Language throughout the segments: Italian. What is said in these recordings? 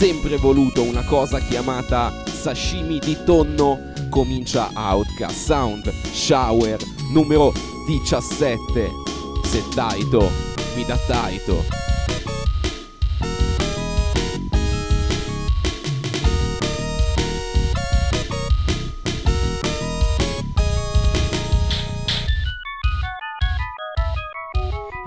sempre voluto una cosa chiamata sashimi di tonno comincia Outcast Sound Shower numero 17 se Taito mi dà Taito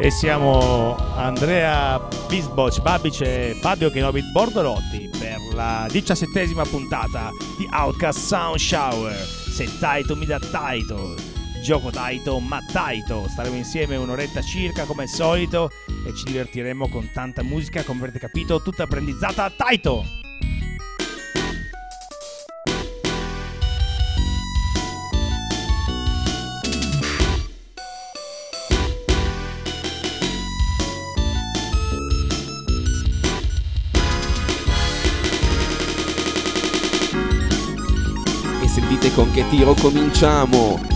E siamo Andrea Bisboc, Babic e Fabio Kenobit Bordolotti per la diciassettesima puntata di Outcast Sound Shower. Se Taito mi dà Taito, gioco Taito ma Taito. Staremo insieme un'oretta circa come al solito e ci divertiremo con tanta musica, come avrete capito, tutta brandizzata a Taito. Con che tiro cominciamo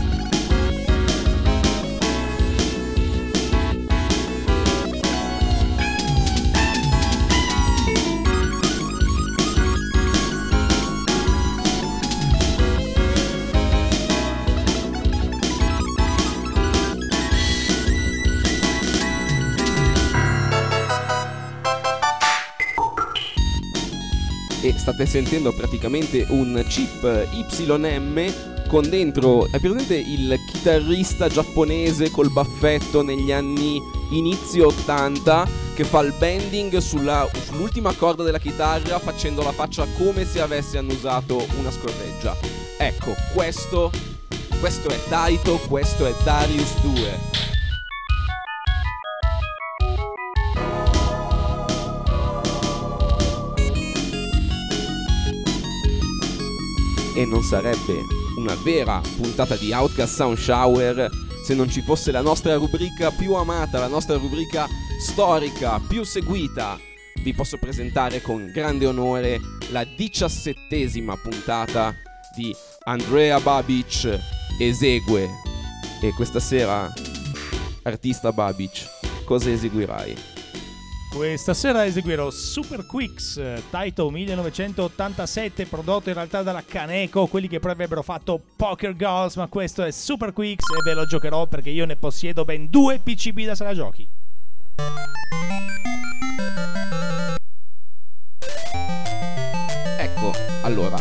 state sentendo praticamente un chip YM con dentro, è presente il chitarrista giapponese col baffetto negli anni inizio 80 che fa il bending sulla- sull'ultima corda della chitarra facendo la faccia come se avesse annusato una scorreggia. Ecco, questo, questo è Taito, questo è Darius 2. E non sarebbe una vera puntata di Outcast Sound Shower se non ci fosse la nostra rubrica più amata, la nostra rubrica storica più seguita. Vi posso presentare con grande onore la diciassettesima puntata di Andrea Babic Esegue. E questa sera, artista Babic, cosa eseguirai? Questa sera eseguirò Super Quicks, Taito 1987, prodotto in realtà dalla Caneco, quelli che poi avrebbero fatto Poker Girls, ma questo è Super Quicks e ve lo giocherò perché io ne possiedo ben due PCB da sala giochi. Ecco, allora,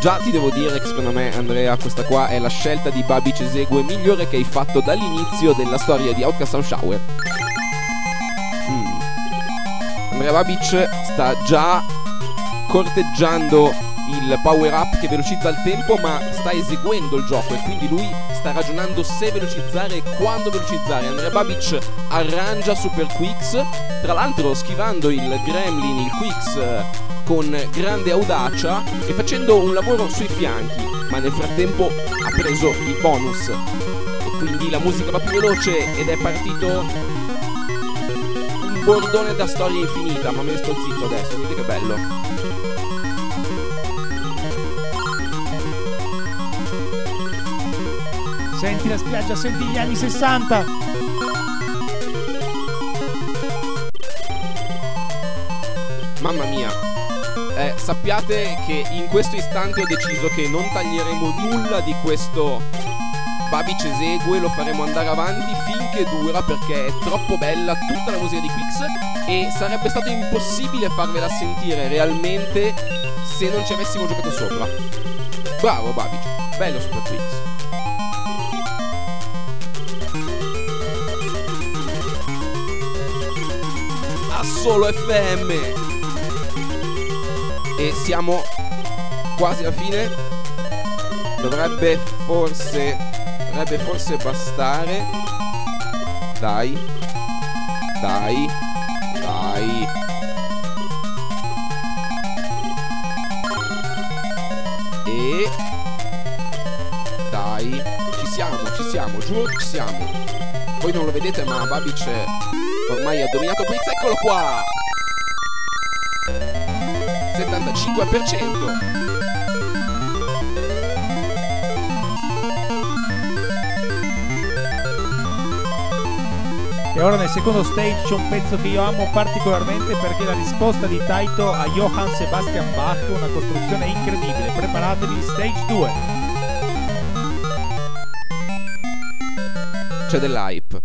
già ti devo dire che secondo me, Andrea, questa qua è la scelta di Babic Esegue migliore che hai fatto dall'inizio della storia di Outcast Shower. Andrea Babic sta già corteggiando il power up che velocizza il tempo, ma sta eseguendo il gioco e quindi lui sta ragionando se velocizzare e quando velocizzare. Andrea Babic arrangia Super Quicks, tra l'altro schivando il Gremlin, il Quicks con grande audacia e facendo un lavoro sui fianchi, ma nel frattempo ha preso il bonus. E quindi la musica va più veloce ed è partito un bordone da storia infinita, ma me ne sto zitto adesso, vedete che bello. Senti la spiaggia, senti gli anni 60. Mamma mia. Eh, sappiate che in questo istante ho deciso che non taglieremo nulla di questo Babic esegue, lo faremo andare avanti finché dura perché è troppo bella tutta la musica di Quix e sarebbe stato impossibile farvela sentire realmente se non ci avessimo giocato sopra. Bravo Babic, bello Super Quix. A solo FM. E siamo quasi alla fine. Dovrebbe forse. Dovrebbe forse bastare. Dai. Dai. Dai. E. Dai. Ci siamo, ci siamo, giuro ci siamo. Voi non lo vedete, ma Babic ormai ha dominato Quiz. Eccolo qua! 75%. E ora nel secondo stage c'è un pezzo che io amo particolarmente perché è la risposta di Taito a Johann Sebastian Bach, una costruzione incredibile. Preparatevi, stage 2. C'è dell'hype.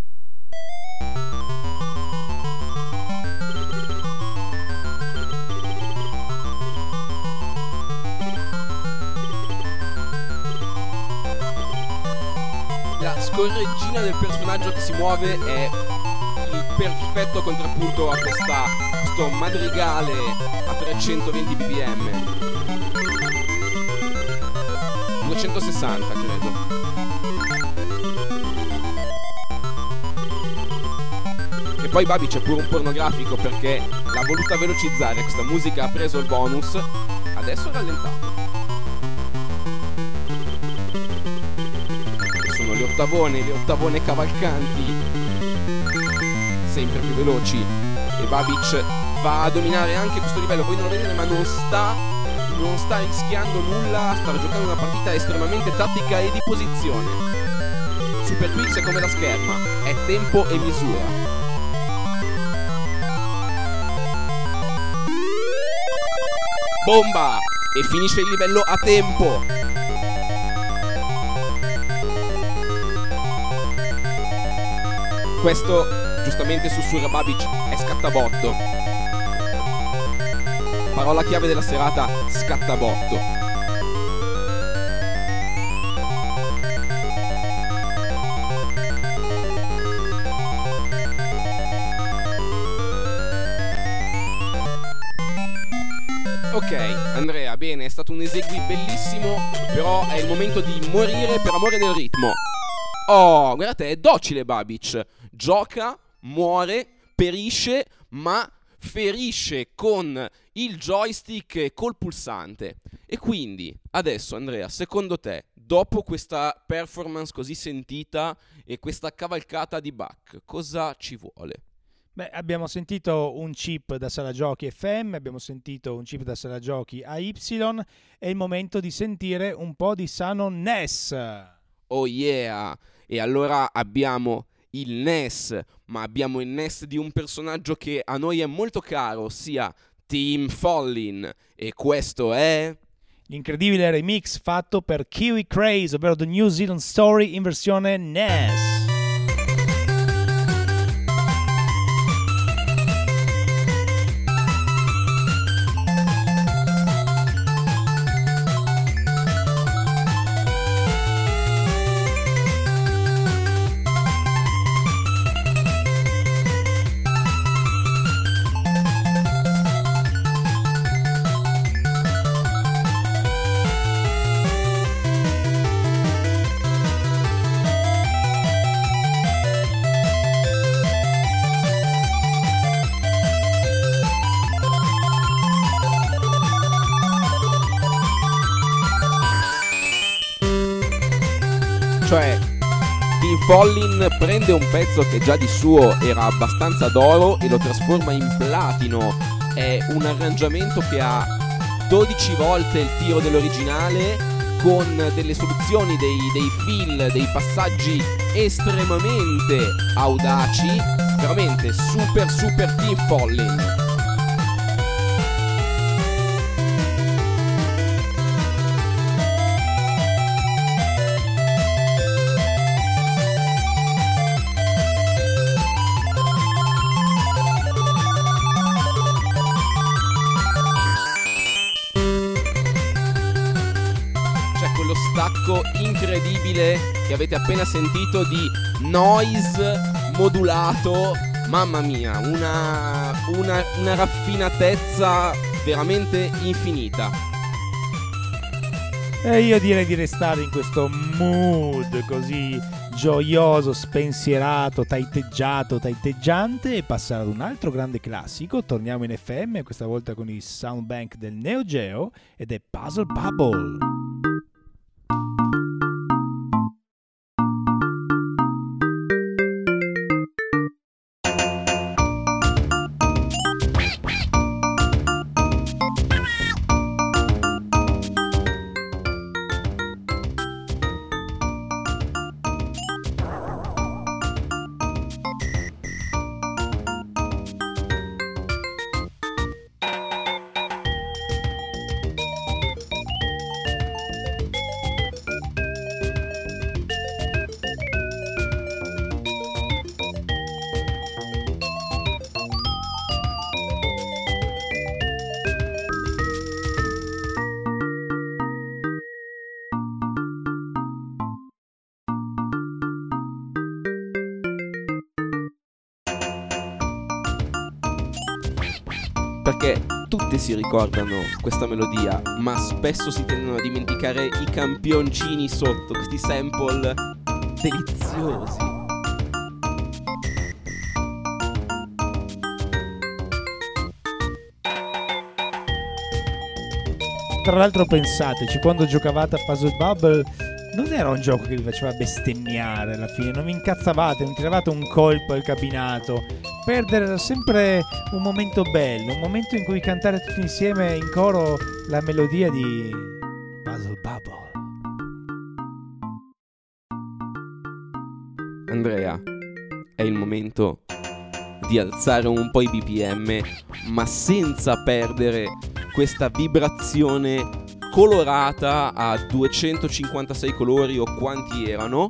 La scorreggina del personaggio che si muove è perfetto contrappunto a questa, questo madrigale a 320 bpm. 260 credo. E poi Babi c'è pure un pornografico perché l'ha voluta velocizzare questa musica, ha preso il bonus, adesso è rallentato. Sono le ottavone, le ottavone cavalcanti, sempre più veloci. E Babic va a dominare anche questo livello, voi non lo vedete ma non sta, non sta rischiando nulla, sta giocando una partita estremamente tattica e di posizione. Super Quiz è come la scherma, è tempo e misura. Bomba! E finisce il livello a tempo. Questo, giustamente sussurra Babic, è scattabotto. Parola chiave della serata, scattabotto. Ok, Andrea, bene, è stato un esegui bellissimo, però è il momento di morire per amore del ritmo. Oh, guardate, è docile Babic. Gioca, muore, perisce, ma ferisce con il joystick e col pulsante. E quindi, adesso Andrea, secondo te, dopo questa performance così sentita e questa cavalcata di Bach, cosa ci vuole? Beh, abbiamo sentito un chip da sala giochi FM, abbiamo sentito un chip da sala giochi AY, è il momento di sentire un po' di sano NES. Oh yeah! E allora abbiamo il NES, ma abbiamo il NES di un personaggio che a noi è molto caro, ossia Team Follin. E questo è... L'incredibile remix fatto per Kiwi Craze, ovvero The New Zealand Story in versione NES. Follin prende un pezzo che già di suo era abbastanza d'oro e lo trasforma in platino. È un arrangiamento che ha 12 volte il tiro dell'originale con delle soluzioni, dei, dei fill, dei passaggi estremamente audaci. Veramente super super Tim Follin. Incredibile che avete appena sentito di noise modulato. Mamma mia, una, una, una raffinatezza veramente infinita. E io direi di restare in questo mood così gioioso, spensierato, taiteggiato, taiteggiante e passare ad un altro grande classico. Torniamo in FM, questa volta con il soundbank del Neo Geo ed è Puzzle Bubble. Perché tutti si ricordano questa melodia, ma spesso si tendono a dimenticare i campioncini sotto, questi sample deliziosi. Tra l'altro pensateci, quando giocavate a Puzzle Bubble non era un gioco che vi faceva bestemmiare alla fine, non vi incazzavate, non tiravate un colpo al cabinato. Perdere era sempre un momento bello, un momento in cui cantare tutti insieme in coro la melodia di Puzzle Bubble. Andrea, è il momento di alzare un po' i BPM, ma senza perdere questa vibrazione colorata a 256 colori o quanti erano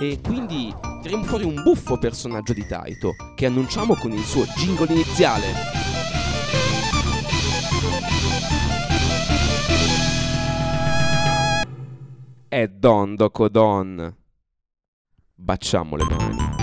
e quindi tireremo fuori un buffo personaggio di Taito che annunciamo con il suo jingle iniziale. È Don Docodon. Baciamo le mani.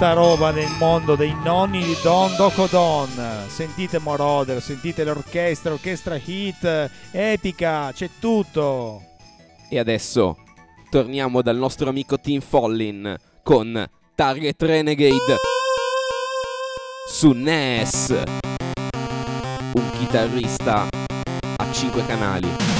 Quanta roba nel mondo dei nonni di Don Docodon. Sentite Moroder, sentite l'orchestra, orchestra hit, epica, c'è tutto. E adesso torniamo dal nostro amico Tim Follin con Target Renegade su NES. Un chitarrista a 5 canali.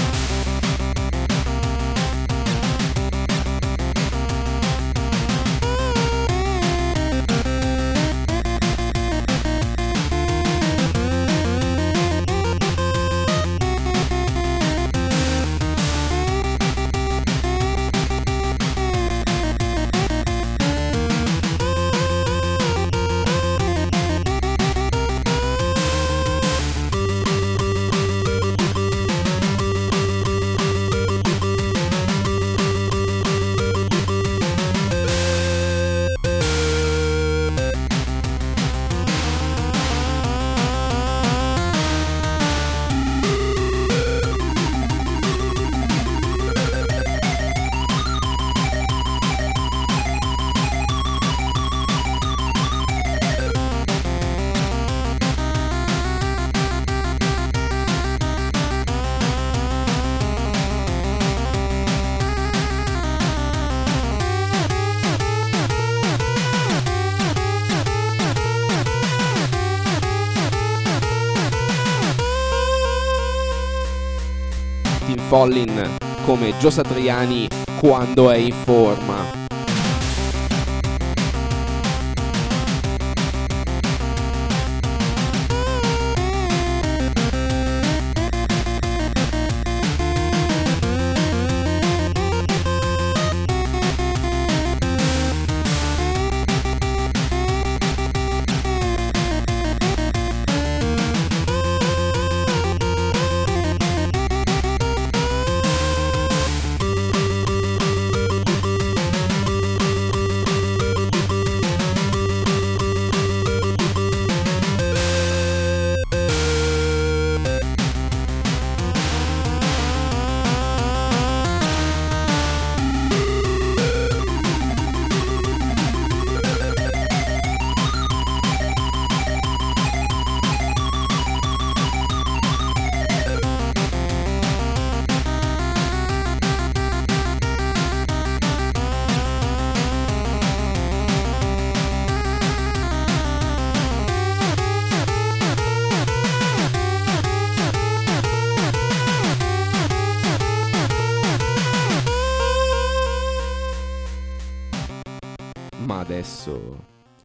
Follin come Gio Satriani quando è in forma.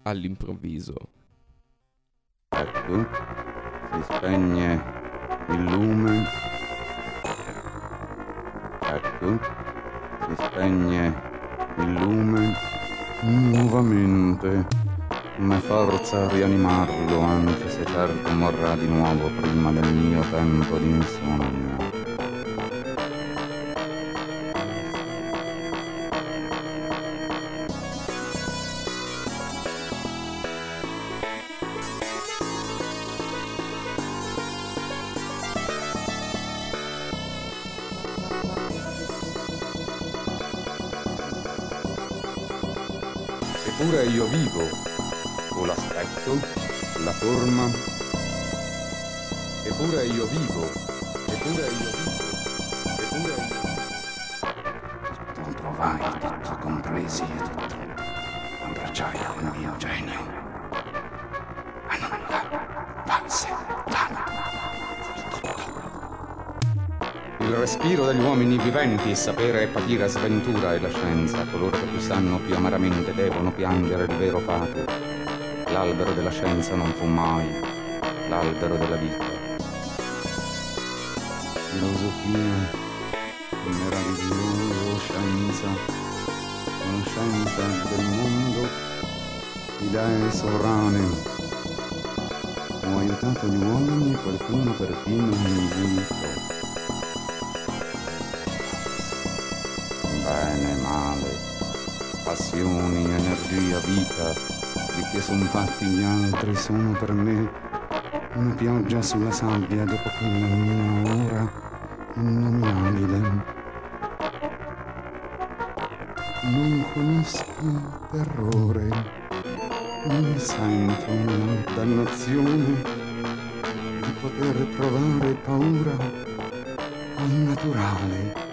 All'improvviso, Ecco, si spegne il lume. Ecco, si spegne il lume nuovamente. Ma forza a rianimarlo, anche se certo morrà di nuovo prima del mio tempo di insonnia. Eppure io vivo, ho l'aspetto, la forma. Eppure io vivo, eppure io vivo, eppure io vivo. Tutto provai, tutto compresi e tutto abbracciai col mio genio. Respiro degli uomini viventi, sapere e patire sventura e la scienza, coloro che più sanno più amaramente devono piangere il vero fato. L'albero della scienza non fu mai l'albero della vita. Filosofia, meravigliosa scienza, conoscenza del mondo, idee sovrane. Ho aiutato gli uomini e qualcuno perfino mi giudicò. Bene, male, passioni, energia, vita, di che son fatti gli altri sono per me una pioggia sulla sabbia dopo quella mia ora innominabile. Non conosco terrore, non sento una dannazione di poter provare paura al naturale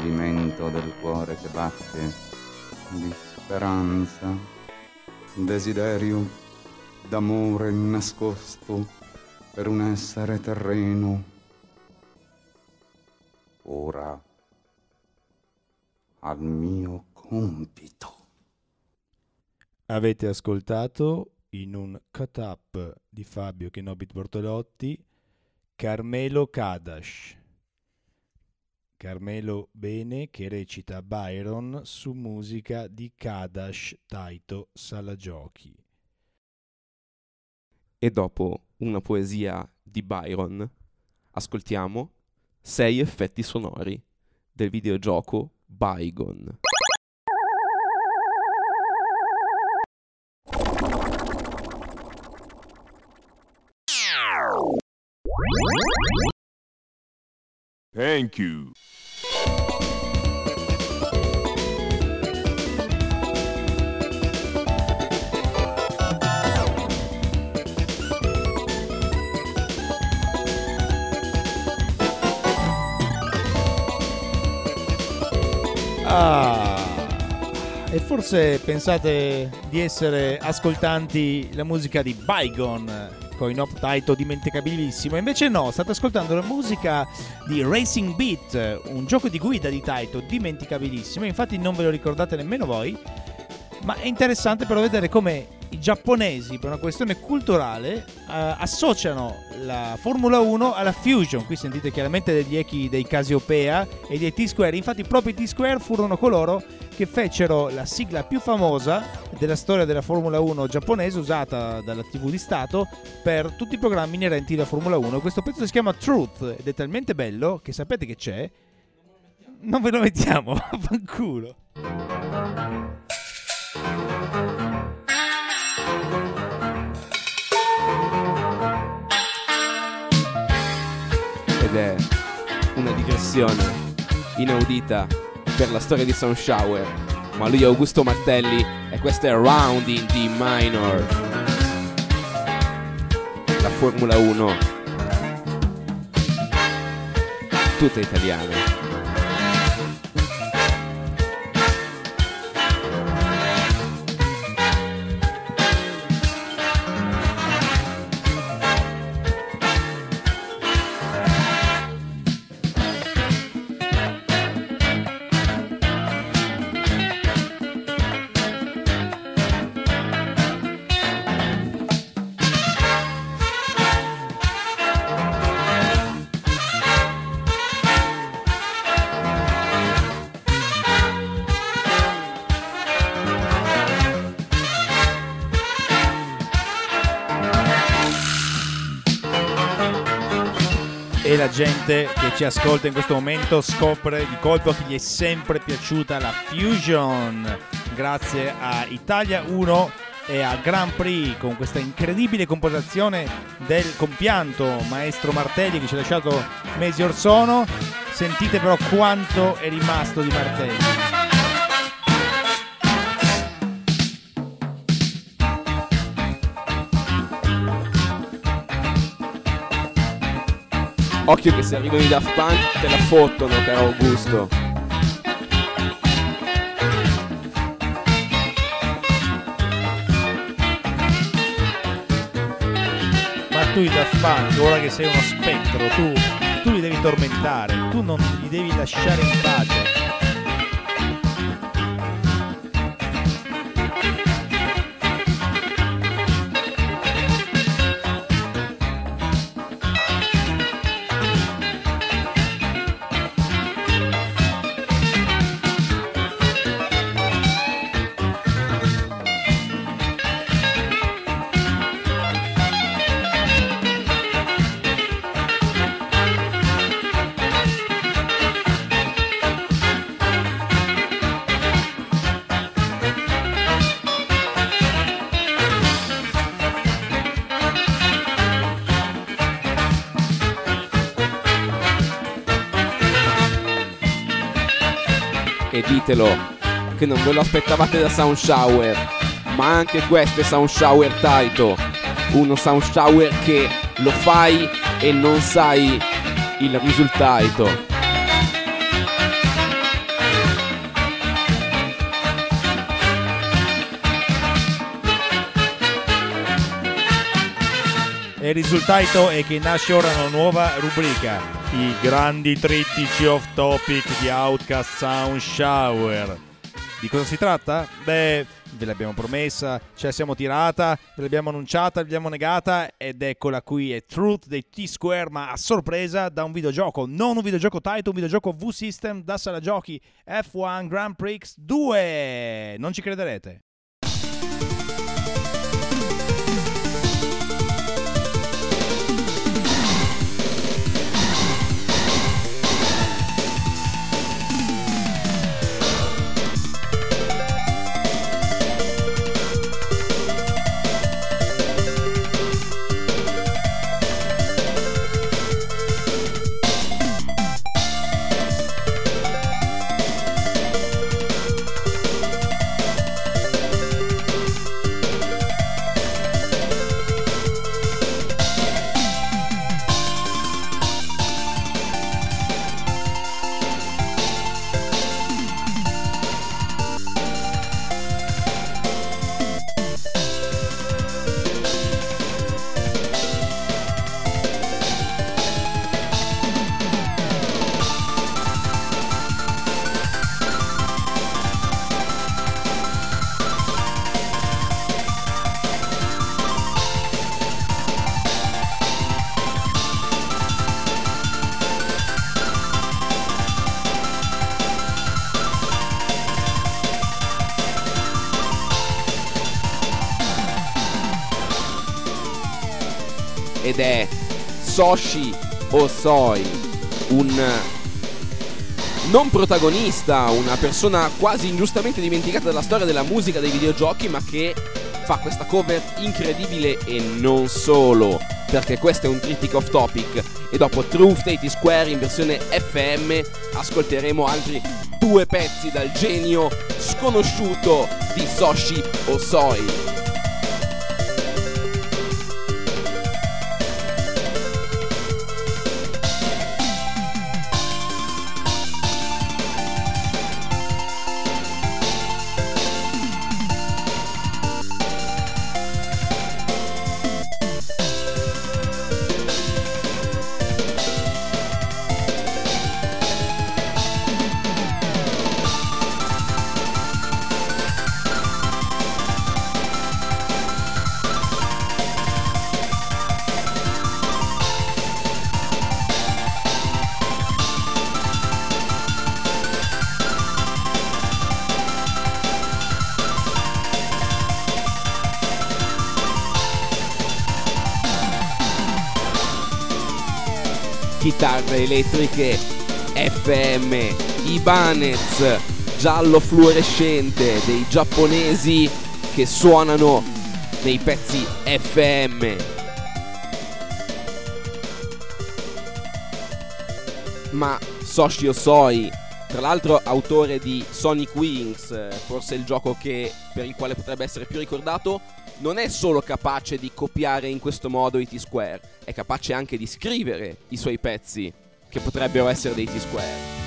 movimento del cuore che batte di speranza, desiderio d'amore nascosto per un essere terreno. Ora al mio compito. Avete ascoltato in un cut-up di Fabio Kenobit Bortolotti Carmelo Kadash. Carmelo Bene che recita Byron su musica di Kadash Taito Salagiochi. E dopo una poesia di Byron, ascoltiamo sei effetti sonori del videogioco Bygone. Thank you. E forse pensate di essere ascoltanti la musica di Bygone con in Taito dimenticabilissimo. Invece no, state ascoltando la musica di Racing Beat, un gioco di guida di Taito dimenticabilissimo. Infatti non ve lo ricordate nemmeno voi. Ma è interessante però vedere come i giapponesi, per una questione culturale, eh, associano la Formula 1 alla Fusion. Qui sentite chiaramente degli echi dei Casiopea e dei T-Square. Infatti, proprio i T-Square furono coloro che fecero la sigla più famosa della storia della Formula 1 giapponese, usata dalla TV di Stato per tutti i programmi inerenti alla Formula 1. Questo pezzo si chiama Truth ed è talmente bello che sapete che c'è. Non ve lo mettiamo, fanculo. Digressione inaudita per la storia di Sound Shower. Ma lui è Augusto Martelli e questo è Round in D minor. La Formula 1 tutta italiana. La gente che ci ascolta in questo momento scopre di colpo che gli è sempre piaciuta la Fusion grazie a Italia 1 e a Grand Prix con questa incredibile composizione del compianto maestro Martelli che ci ha lasciato mesi or sono. Sentite però quanto è rimasto di Martelli. Occhio che se arrivano i Daft Punk te la fottono, caro Augusto. Ma tu i Daft Punk, ora che sei uno spettro, tu, tu li devi tormentare, tu non li devi lasciare in pace. Ditelo che non ve lo aspettavate da Sound Shower. Ma anche questo è Sound Shower Taito. Uno Sound Shower che lo fai e non sai il risultato. Il risultato è che nasce ora una nuova rubrica, i grandi trittici off topic di Outcast Sound Shower. Di cosa si tratta? Beh, ve l'abbiamo promessa, ce la siamo tirata, ve l'abbiamo annunciata, ve l'abbiamo negata ed eccola qui, è Truth dei T-Square ma a sorpresa da un videogioco, non un videogioco title, un videogioco V-System da sala giochi F1 Grand Prix 2. Non ci crederete. Soshi Osoi, un non protagonista, una persona quasi ingiustamente dimenticata dalla storia della musica dei videogiochi, ma che fa questa cover incredibile e non solo, perché questo è un trittico off topic e dopo Truth 80 Square in versione FM ascolteremo altri due pezzi dal genio sconosciuto di Soshi Osoi. Elettriche FM, Ibanez, giallo fluorescente dei giapponesi che suonano nei pezzi FM. Ma Soshio Soi, tra l'altro autore di Sonic Wings, forse il gioco che, per il quale potrebbe essere più ricordato, non è solo capace di copiare in questo modo i T-Square, è capace anche di scrivere i suoi pezzi, che potrebbero essere dei T-Square.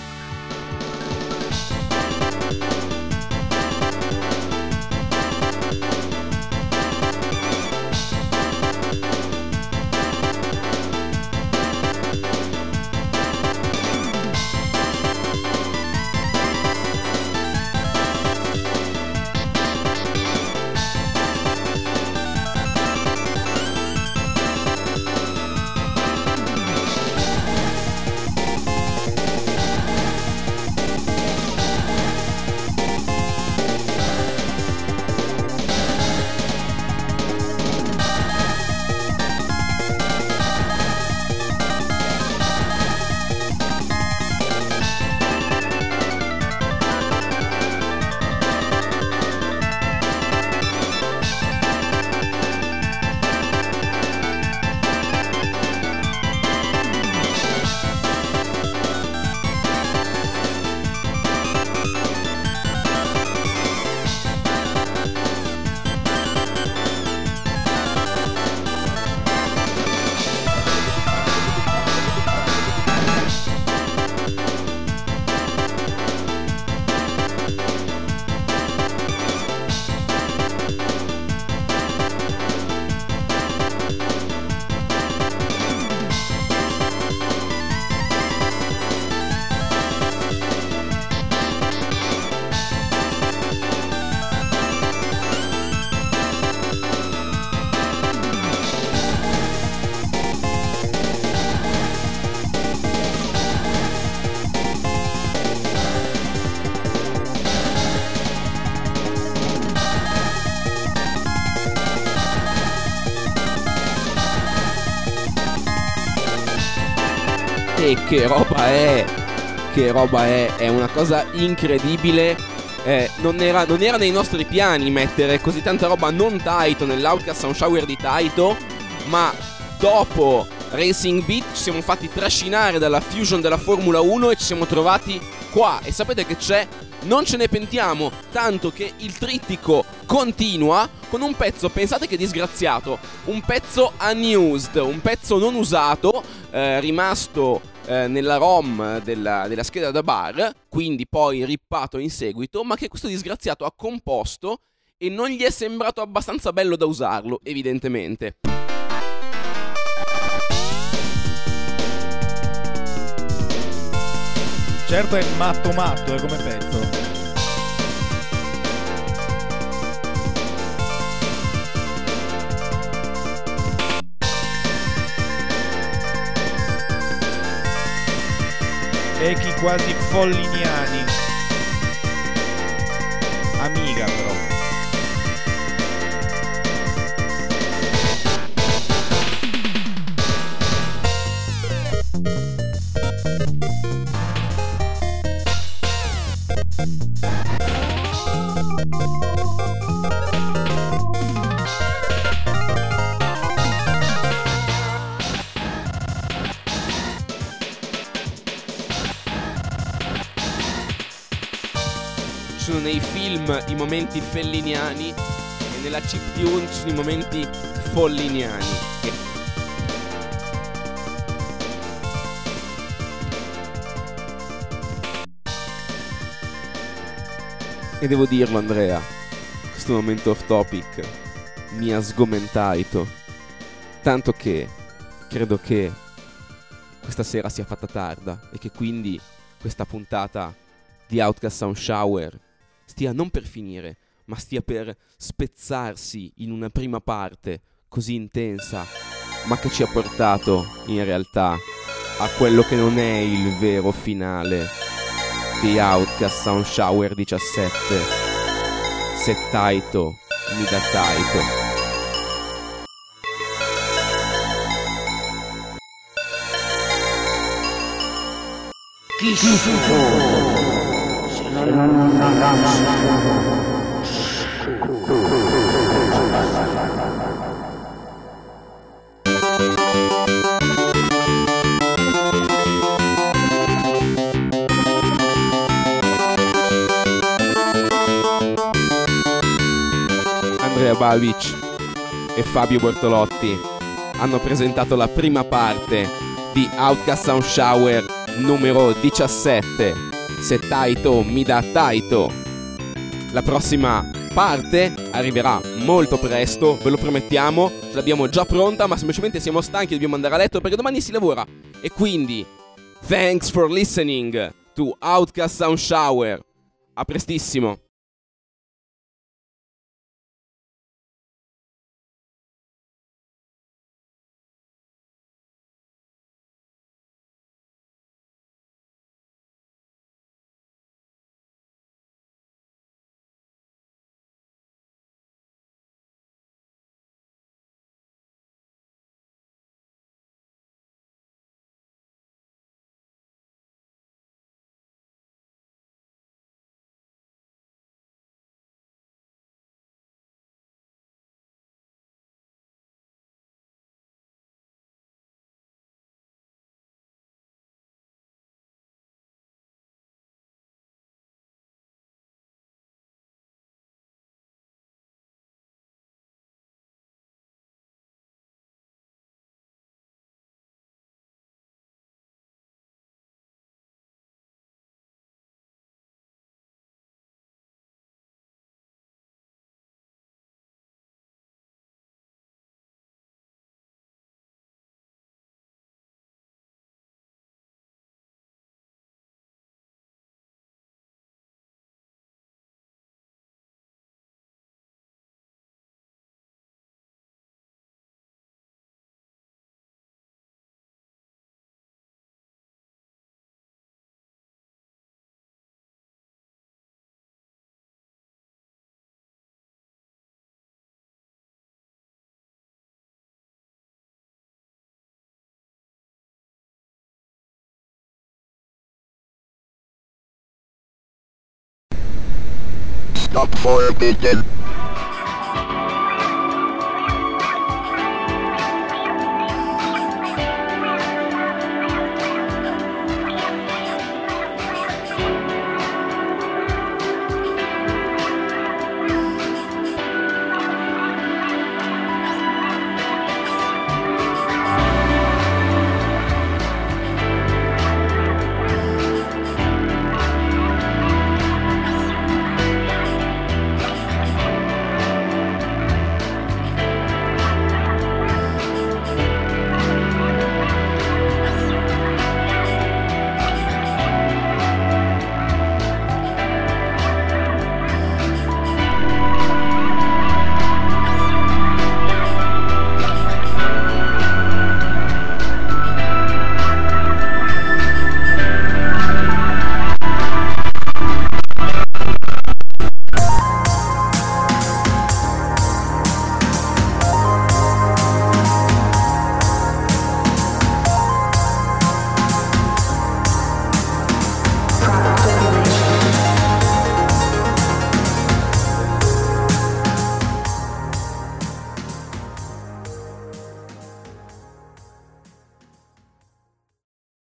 E che roba è! Che roba è! È una cosa incredibile. Eh, non, era, non era nei nostri piani mettere così tanta roba non Taito nell'Outcast Sound Shower di Taito, ma dopo Racing Beat ci siamo fatti trascinare dalla fusion della Formula 1 e ci siamo trovati qua. E sapete che c'è? Non ce ne pentiamo, tanto che il trittico continua con un pezzo, pensate che disgraziato, un pezzo unused, un pezzo non usato, eh, rimasto eh, nella ROM della, della scheda da bar, quindi poi rippato in seguito, ma che questo disgraziato ha composto e non gli è sembrato abbastanza bello da usarlo, evidentemente. Certo è matto matto, è come pezzo. Echi quasi folliniani. Amiga però. Momenti felliniani e nella chiptune ci sono i momenti folliniani. E devo dirlo Andrea, questo momento off topic mi ha sgomentato. Tanto che credo che questa sera sia fatta tarda e che quindi questa puntata di Outcast Sound Shower stia non per finire, ma stia per spezzarsi in una prima parte così intensa, ma che ci ha portato in realtà a quello che non è il vero finale di Outcast Sound Shower 17. Se Taito mi Andrea Babic e Fabio Bortolotti hanno presentato la prima parte di Outcast Sound Shower numero 17 Se Taito mi dà Taito. La prossima parte arriverà molto presto, ve lo promettiamo, ce l'abbiamo già pronta ma semplicemente siamo stanchi e dobbiamo andare a letto perché domani si lavora. E quindi thanks for listening to Outcast Sound Shower. A prestissimo Stop for a